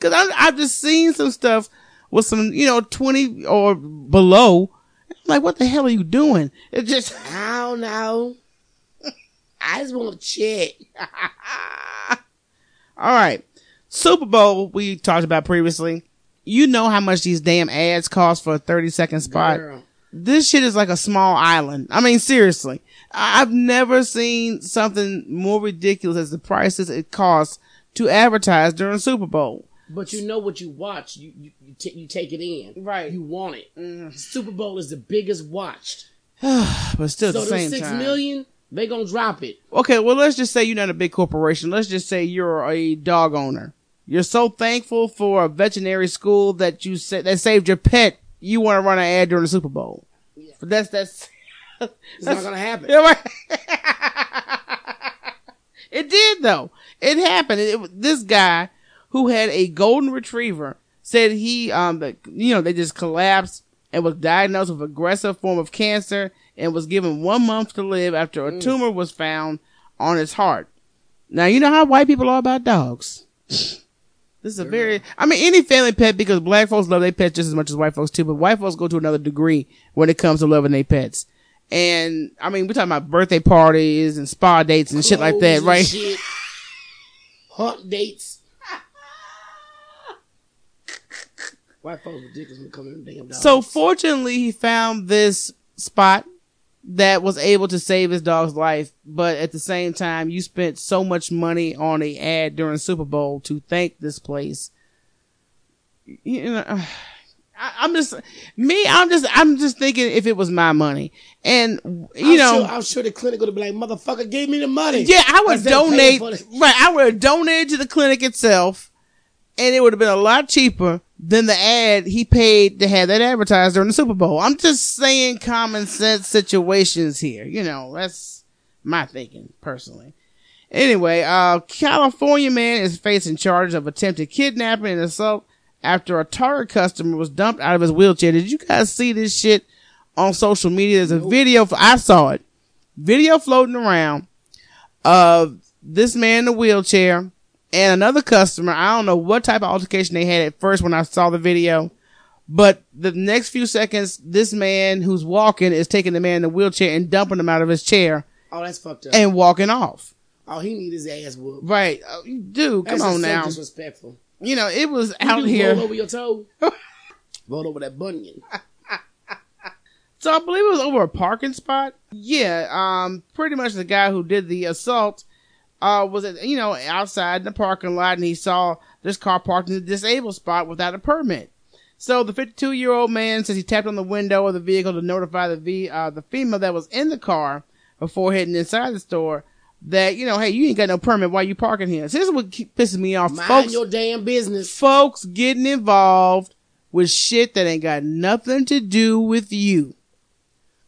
Cause I, I've just seen some stuff with some, you know, 20 or below. I'm like, what the hell are you doing? It just, I don't know. I just want to check. all right. Super Bowl, we talked about previously. You know how much these damn ads cost for a 30 second spot. Girl. This shit is like a small island. I mean, seriously. I've never seen something more ridiculous as the prices it costs to advertise during Super Bowl. But you know what you watch. You you you, ta- you take it in. Right. You want it. Mm-hmm. Super Bowl is the biggest watched. But still, at so the the same six time. million, they gonna drop it. Okay, well, let's just say you're not a big corporation. Let's just say you're a dog owner. You're so thankful for a veterinary school that you sa- that saved your pet. You want to run an ad during the Super Bowl. But that's that's It's not gonna happen. Yeah, right. it did though. It happened. It, was this guy who had a golden retriever said he um that, you know they just collapsed and was diagnosed with aggressive form of cancer and was given one month to live after a tumor was found on his heart. Now you know how white people are about dogs. This is a very, I mean, any family pet because black folks love their pets just as much as white folks too, but white folks go to another degree when it comes to loving their pets. And I mean, we're talking about birthday parties and spa dates and shit like that, right? Hunt dates. White folks ridiculous when to damn dogs. So fortunately, he found this spot that was able to save his dog's life. But at the same time, you spent so much money on a ad during Super Bowl to thank this place. You know, I, I'm just me. I'm just I'm just thinking if it was my money, and you I'm know, sure, I'm sure the clinic would be like, motherfucker, gave me the money. yeah, I would donate. paying for the- Right, I would have donated to the clinic itself, and it would have been a lot cheaper than the ad he paid to have that advertised during the Super Bowl. I'm just saying common sense situations here. You know, that's my thinking personally. Anyway, uh, California man is facing charges of attempted kidnapping and assault after a Target customer was dumped out of his wheelchair. Did you guys see this shit on social media? There's a video. I saw it. Video floating around of this man in a wheelchair and another customer. I don't know what type of altercation they had at first when I saw the video, but the next few seconds, this man who's walking is taking the man in the wheelchair and dumping him out of his chair Oh, that's fucked up. and walking off. oh, he need his ass whooped. Right. Uh, Dude, come on now. So disrespectful. You know, it was You out here. Roll over your toe. roll over that bunion. So I believe it was over a parking spot. Yeah, um, pretty much the guy who did the assault, uh, was at, you know, outside in the parking lot and he saw this car parked in the disabled spot without a permit. So the 52 year old man says he tapped on the window of the vehicle to notify the v, uh, the female that was in the car before heading inside the store that, you know, hey, you ain't got no permit. Why you parking here? So this is what keep, pisses me off. Mind folks, your damn business. folks getting involved with shit that ain't got nothing to do with you.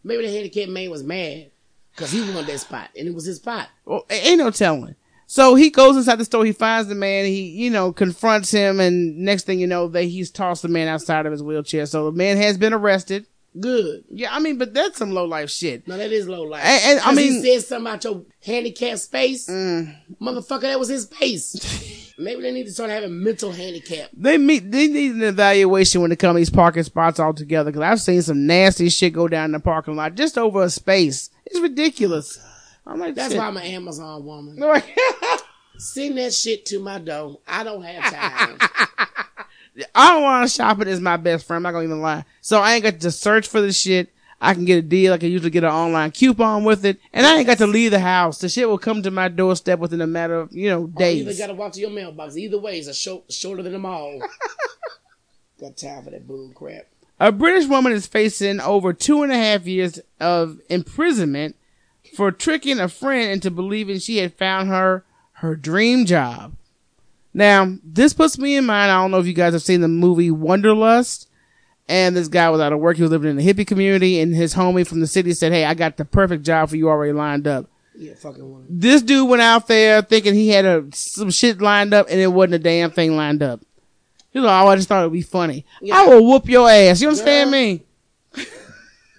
Maybe the handicapped man was mad because he wanted that spot and it was his spot. Well, ain't no telling. So he goes inside the store. He finds the man. He, you know, confronts him, and next thing you know, that he's tossed the man outside of his wheelchair. So the man has been arrested. Good. Yeah, I mean, but that's some low life shit. No, that is low life. And- and, I mean- Mm. he said something about your handicapped space. Motherfucker, that was his space. Maybe they need to start having mental handicap. They meet. They need an evaluation when it comes to these parking spots altogether. Because I've seen some nasty shit go down in the parking lot just over a space. It's ridiculous. I'm like, That's shit. why I'm an Amazon woman. Send that shit to my door. I don't have time. I don't want to shop it as my best friend. I'm not gonna even lie. So I ain't got to search for the shit. I can get a deal. I can usually get an online coupon with it, and I ain't got to leave the house. The shit will come to my doorstep within a matter of you know oh, Or either gotta walk to your mailbox. Either way, it's a short, shorter than the mall. Got time for that bull crap. A British woman is facing over two and a half years of imprisonment for tricking a friend into believing she had found her her dream job. Now, this puts me in mind. I don't know if you guys have seen the movie Wanderlust. And this guy was out of work. He was living in the hippie community, and his homie from the city said, "Hey, I got the perfect job for you already lined up." Yeah, fucking one. This dude went out there thinking he had a, some shit lined up, and it wasn't a damn thing lined up. Like, "Oh, I just thought it'd be funny. I will whoop your ass." You understand Girl. me?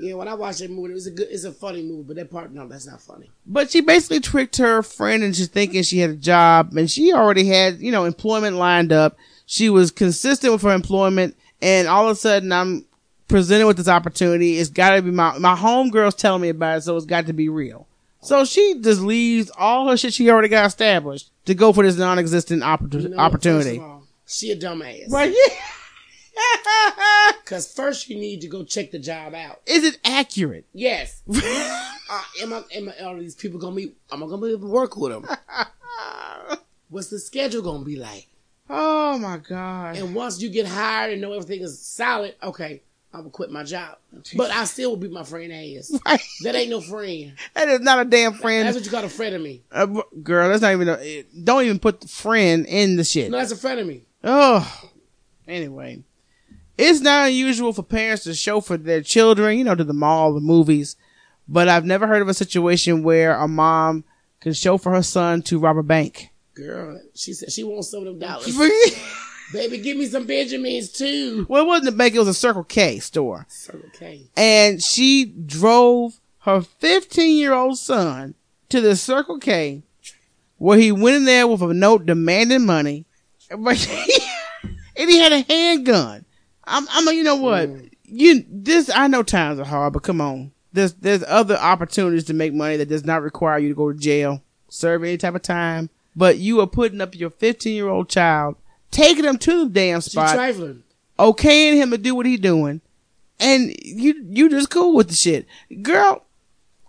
Yeah, when I watched that movie, it was a good, it's a funny movie, but that part, no, that's not funny. But she basically tricked her friend into thinking she had a job and she already had, you know, employment lined up. She was consistent with her employment and all of a sudden I'm presented with this opportunity. It's gotta be my, my homegirl's telling me about it, so it's got to be real. So she just leaves all her shit she already got established to go for this non-existent opportu- You know, opportunity. First of all, she a dumbass. Right, yeah. Because first you need to go check the job out. Is it accurate? Yes. uh, am I, am I, are these people gonna be, am I gonna be able to work with them? What's the schedule gonna be like? Oh my god. And once you get hired and know everything is solid, okay, I'm gonna quit my job. But I still will beat my friend ass. Right. That ain't no friend. That is not a damn friend. That's what you got a friend of me. Uh, girl, that's not even a, don't even put the friend in the shit. No, that's a friend of me. Oh, anyway, it's not unusual for parents to show for their children, you know, to the mall, the movies. But I've never heard of a situation where a mom can show for her son to rob a bank. Girl, she said she wants some of them dollars. Baby, give me some Benjamins too. well, it wasn't a bank; it was a Circle K store, Circle K. and she drove her 15 year old son to the Circle K, where he went in there with a note demanding money, but he, and he had a handgun. I'm, I'm, you know what? You this I know times are hard, but come on. There's there's other opportunities to make money that does not require you to go to jail, serve any type of time. But you are putting up your 15 year old child, taking him to the damn spot, trifling. okaying him to do what he doing, and you you just cool with the shit, girl.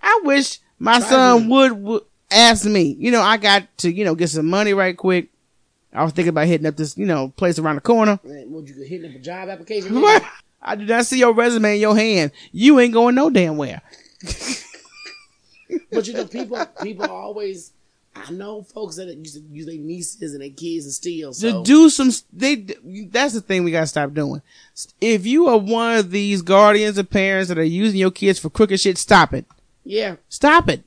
I wish my son would, would ask me. You know, I got to you know get some money right quick. I was thinking about hitting up this you know place around the corner. Would you hit them for job application? What? I do not see your resume in your hand. You ain't going no damn where. But you know, people people always. I know folks that used to use their nieces and their kids and steal. So To do some, they. That's the thing we gotta stop doing. If you are one of these guardians or parents that are using your kids for crooked shit, stop it. yeah, Stop it.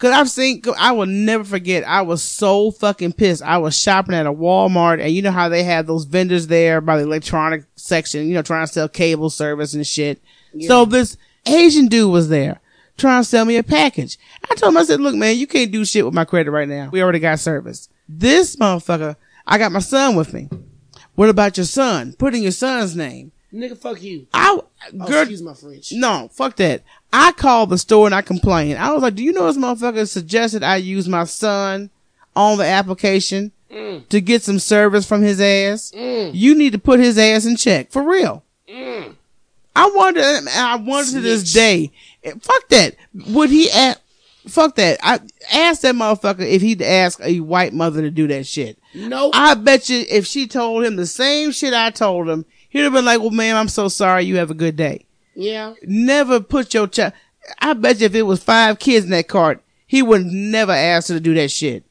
Cause I've seen, I will never forget, I was so fucking pissed. I was shopping at a Walmart and you know how they have those vendors there by the electronic section, you know, trying to sell cable service and shit. So this Asian dude was there trying to sell me a package. I told him, I said, look, man, you can't do shit with my credit right now. We already got service. This motherfucker, I got my son with me. What about your son? Put in your son's name. Nigga, fuck you. I, Oh, girl, excuse my French. no, fuck that. I called the store and I complained. I was like, do you know this motherfucker suggested I use my son on the application Mm. to get some service from his ass? You need to put his ass in check. For real. Mm. I wonder, I wonder to this day, eh, fuck that. Would he ask, fuck that. I asked that motherfucker if he'd ask a white mother to do that shit. Nope. I bet you if she told him the same shit I told him, he'd have been like, well, ma'am, I'm so sorry. You have a good day yeah. never put your child. I bet you if it was five kids in that cart, he would never ask her to do that shit.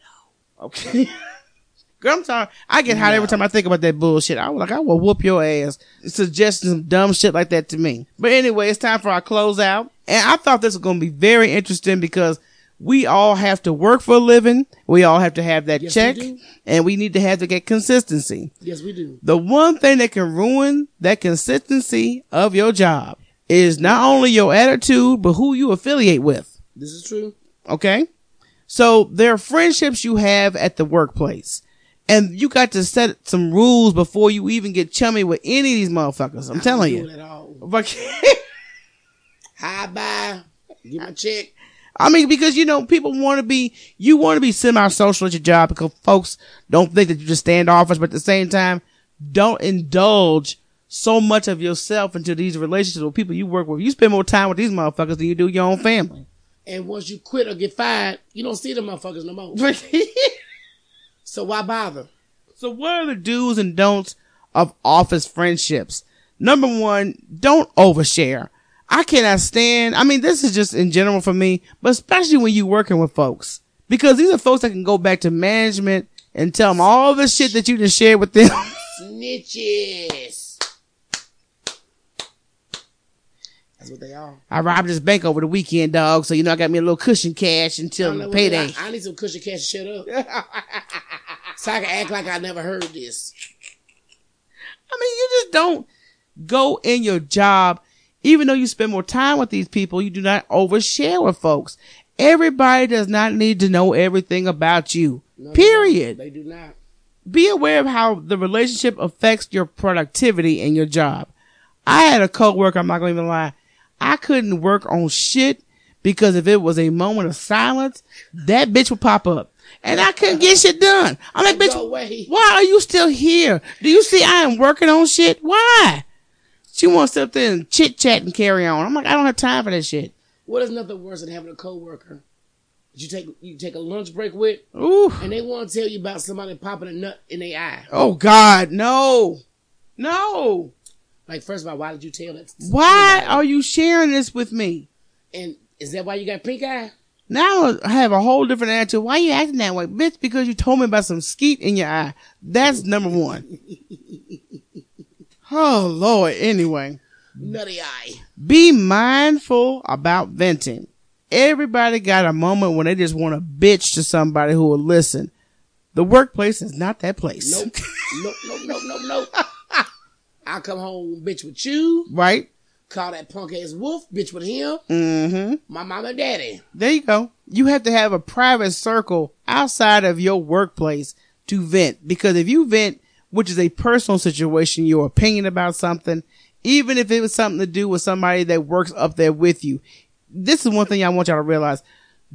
No. Okay. Girl, I'm sorry. I get hot every time I think about that bullshit. I was like, I will whoop your ass. Suggesting some dumb shit like that to me. But anyway, it's time for our closeout. And I thought this was going to be very interesting because we all have to work for a living. We all have to have that Yes, check and we need to have to get consistency. Yes, we do. The one thing that can ruin that consistency of your job is not only your attitude, but who you affiliate with. This is true. Okay? So there are friendships you have at the workplace. And you got to set some rules before you even get chummy with any of these motherfuckers. I'm telling Do you. at all. But- Hi, bye. Get my check. I mean, because you know, people want to be, you want to be semi-social at your job because folks don't think that you just stand office, but at the same time, don't indulge so much of yourself into these relationships with people you work with. You spend more time with these motherfuckers than you do your own family. And once you quit or get fired, you don't see them motherfuckers no more. so why bother? So what are the do's and don'ts of office friendships? Number one, don't overshare. I cannot stand, I mean, this is just in general for me, but especially when you're working with folks. Because these are folks that can go back to management and tell them all the shit that you just shared with them. Snitches. That's what they are. I robbed this bank over the weekend, dog. So, you know, I got me a little cushion cash until what- payday. I, I need some cushion cash to shut up. so I can act like I never heard this. I mean, you just don't go in your job, even though you spend more time with these people, you do not overshare with folks. Everybody does not need to know everything about you. No, Period. They do not. Be aware of how the relationship affects your productivity in your job. I had a coworker, I'm not gonna even lie. I couldn't work on shit because if it was a moment of silence, that bitch would pop up. And I couldn't get shit done. I'm like, bitch, why are you still here? Do you see I am working on shit? Why? She wants to sit there and chit chat and carry on. I'm like, I don't have time for that shit. What is nothing worse than having a coworker that you take you take a lunch break with, Ooh. and they want to tell you about somebody popping a nut in their eye? Oh God, no. No. Like, first of all, why did you tell that? Why are you sharing this with me? And is that why you got pink eye? Now I have a whole different attitude. Why are you acting that way? Bitch, because you told me about some skeet in your eye. That's number one. Oh Lord. Anyway, Nutty eye. be mindful about venting. Everybody got a moment when they just want to bitch to somebody who will listen. The workplace is not that place. Nope. nope. Nope. Nope. Nope. Nope. I come home, bitch, with you. Right? Call that punk ass wolf, bitch, with him. Mm-hmm. My mama and daddy. There you go. You have to have a private circle outside of your workplace to vent. Because if you vent, which is a personal situation, your opinion about something, even if it was something to do with somebody that works up there with you, this is one thing I want y'all to realize.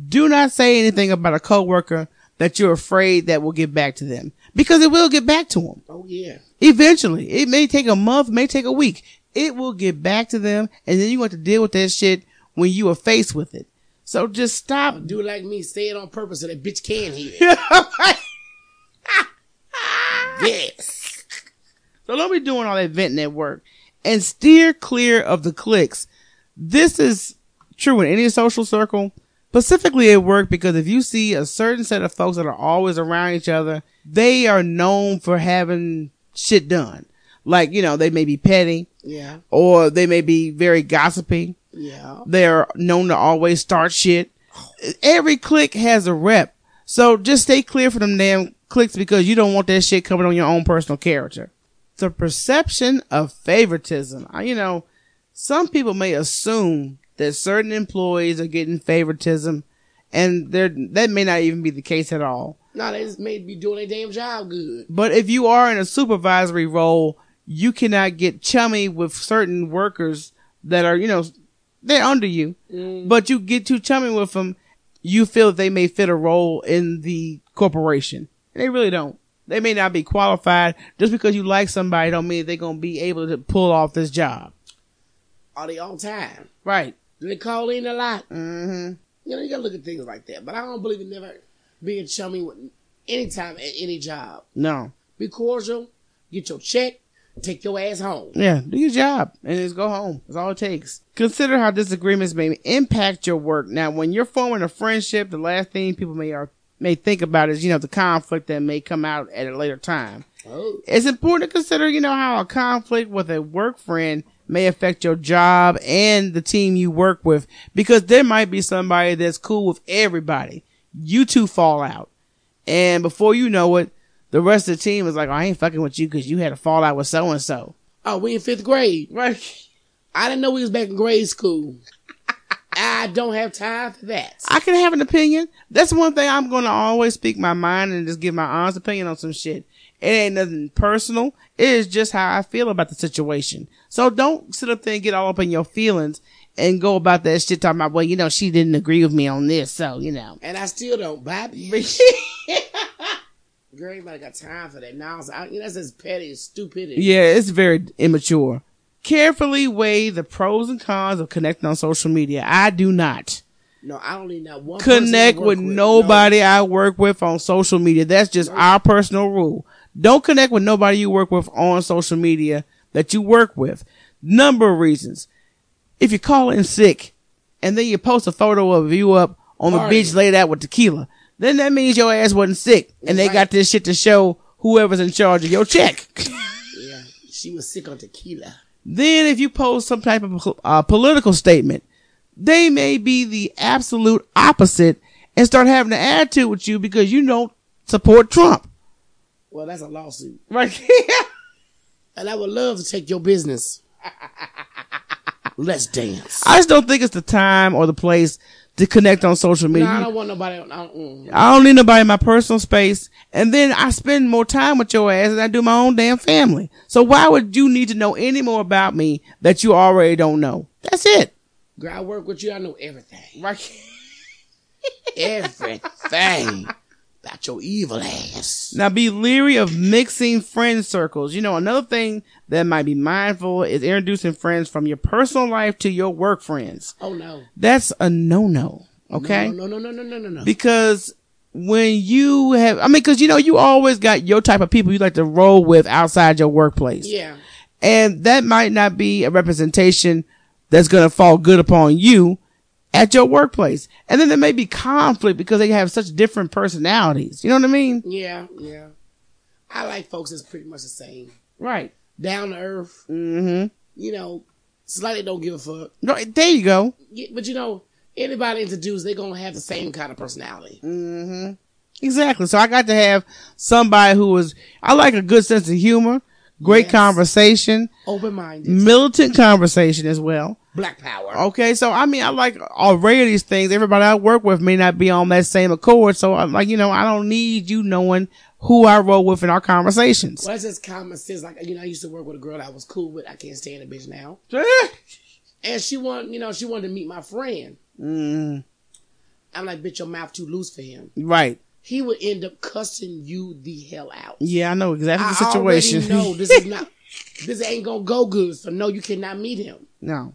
Do not say anything about a coworker that you're afraid that will get back to them. Because it will get back to them. Oh yeah. Eventually. It may take a month, may take a week. It will get back to them and then you have to deal with that shit when you are faced with it. So just stop. Do it like me. Say it on purpose so that bitch can hear. yes. So don't be doing all that venting at work and steer clear of the cliques. This is true in any social circle, specifically at work, because if you see a certain set of folks that are always around each other, they are known for having shit done. Like, you know, they may be petty Yeah. or they may be very gossipy. Yeah. They're known to always start shit. Every clique has a rep. So just stay clear from them damn cliques because you don't want that shit coming on your own personal character. The perception of favoritism. You know, some people may assume that certain employees are getting favoritism and they're, that may not even be the case at all. No, they just made me doing their damn job good. But if you are in a supervisory role, you cannot get chummy with certain workers that are, you know, they're under you, mm. but you get too chummy with them, you feel that they may fit a role in the corporation. They really don't. They may not be qualified. Just because you like somebody don't mean they're going to be able to pull off this job. Are they on time? Right. Do they call in a lot? Mm-hmm. You know, you gotta look at things like that. But I don't believe in never being chummy with any time at any job. No. Be cordial, get your check, take your ass home. Yeah, do your job and just go home. That's all it takes. Consider how disagreements may impact your work. Now, when you're forming a friendship, the last thing people may are, may think about is, you know, the conflict that may come out at a later time. Oh. It's important to consider, you know, how a conflict with a work friend may affect your job and the team you work with because there might be somebody that's cool with everybody. You two fall out. And before you know it, the rest of the team is like, oh, I ain't fucking with you because you had a fallout with so and so. Oh, we in fifth grade. Right. I didn't know we was back in grade school. I don't have time for that. I can have an opinion. That's one thing I'm going to always speak my mind and just give my honest opinion on some shit. It ain't nothing personal. It is just how I feel about the situation. So don't sit up there and get all up in your feelings and go about that shit talking about, well, you know, she didn't agree with me on this. So, you know. And I still don't, Bobby. Girl, anybody got time for that? I, that's just petty stupidity. Yeah, it's very immature. Carefully weigh the pros and cons of connecting on social media. I do not. No, I don't need that one. Connect work with nobody I work with on social media. That's just our personal rule. Don't connect with nobody you work with on social media that you work with. Number of reasons. If you call in sick and then you post a photo of you up on the Partying. beach laid out with tequila, then that means your ass wasn't sick and they got this shit to show whoever's in charge of your check. Yeah, she was sick on tequila. Then if you post some type of uh, political statement, they may be the absolute opposite and start having an attitude with you because you don't support Trump. Well, that's a lawsuit. Right. and I would love to take your business. Let's dance. I just don't think it's the time or the place to connect on social No, media. I don't want nobody. I don't, mm. I don't need nobody in my personal space. And then I spend more time with your ass than I do my own damn family. So why would you need to know any more about me that you already don't know? That's it. Girl, I work with you. I know everything. Right. everything about your evil ass. Now be leery of mixing friend circles. You know, another thing that might be mindful is introducing friends from your personal life to your work friends. Oh no. That's a no-no. Okay. No, no, no, no, no, no, no. Because when you have, I mean, cause you know, you always got your type of people you like to roll with outside your workplace. Yeah. And that might not be a representation that's going to fall good upon you at your workplace. And then there may be conflict because they have such different personalities. You know what I mean? Yeah, yeah. I like folks that's pretty much the same. Right. Down to earth. Mm-hmm. You know, slightly don't give a fuck. Right, there you go. Yeah, but you know, anybody introduced, they're gonna have the same kind of personality. Mm-hmm. Exactly. So I got to have somebody who was, I like a good sense of humor, great Yes. conversation, Open minded. militant conversation as well. Black power. Okay, so I mean, I like already these things. Everybody I work with may not be on that same accord. So I'm like, you know, I don't need you knowing who I roll with in our conversations. Well, that's just common sense. Like, you know, I used to work with a girl that I was cool with. I can't stand a bitch now. And she wanted, you know, she wanted to meet my friend. Mm, I'm like, bitch, your mouth too loose for him. right. He would end up cussing you the hell out. Yeah, I know exactly the I situation. know this is not, this ain't gonna go good. So no, you cannot meet him. No.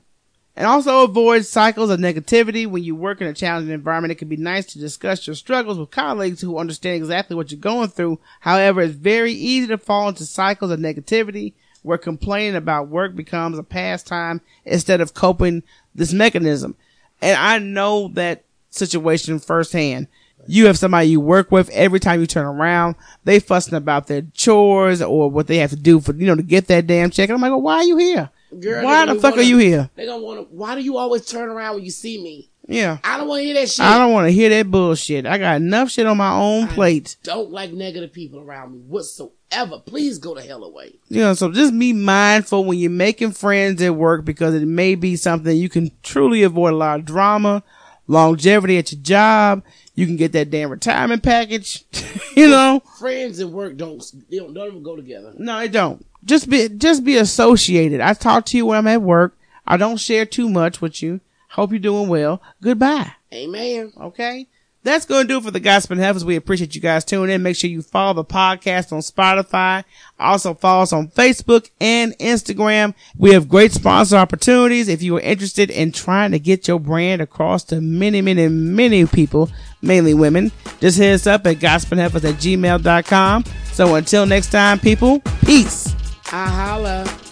And also avoid cycles of negativity. When you work in a challenging environment, it can be nice to discuss your struggles with colleagues who understand exactly what you're going through. However, it's very easy to fall into cycles of negativity where complaining about work becomes a pastime instead of coping this mechanism. And I know that situation firsthand. You have somebody you work with every time you turn around, they fussing about their chores or what they have to do for, you know, to get that damn check. And I'm like, well, why are you here? Girl, why the fuck wanna- are you here? They gonna want to. Why do you always turn around when you see me? Yeah. I don't want to hear that shit. I don't want to hear that bullshit. I got enough shit on my own plate. Don't like negative people around me whatsoever. Please go to hell away. You know, so just be mindful when you're making friends at work because it may be something you can truly avoid a lot of drama, longevity at your job. You can get that damn retirement package. you know, Friends and work don't they don't, don't even go together. no, it don't. Just be, just be associated. I talk to you when I'm at work. I don't share too much with you. Hope you're doing well. Goodbye. Amen. Okay. That's going to do it for the Gossiping Heifers. We appreciate you guys tuning in. Make sure you follow the podcast on Spotify. Also follow us on Facebook and Instagram. We have great sponsor opportunities. If you are interested in trying to get your brand across to many, many, many people, mainly women, just hit us up at gossipingheifers at gmail.com. So until next time, people, peace. I holla.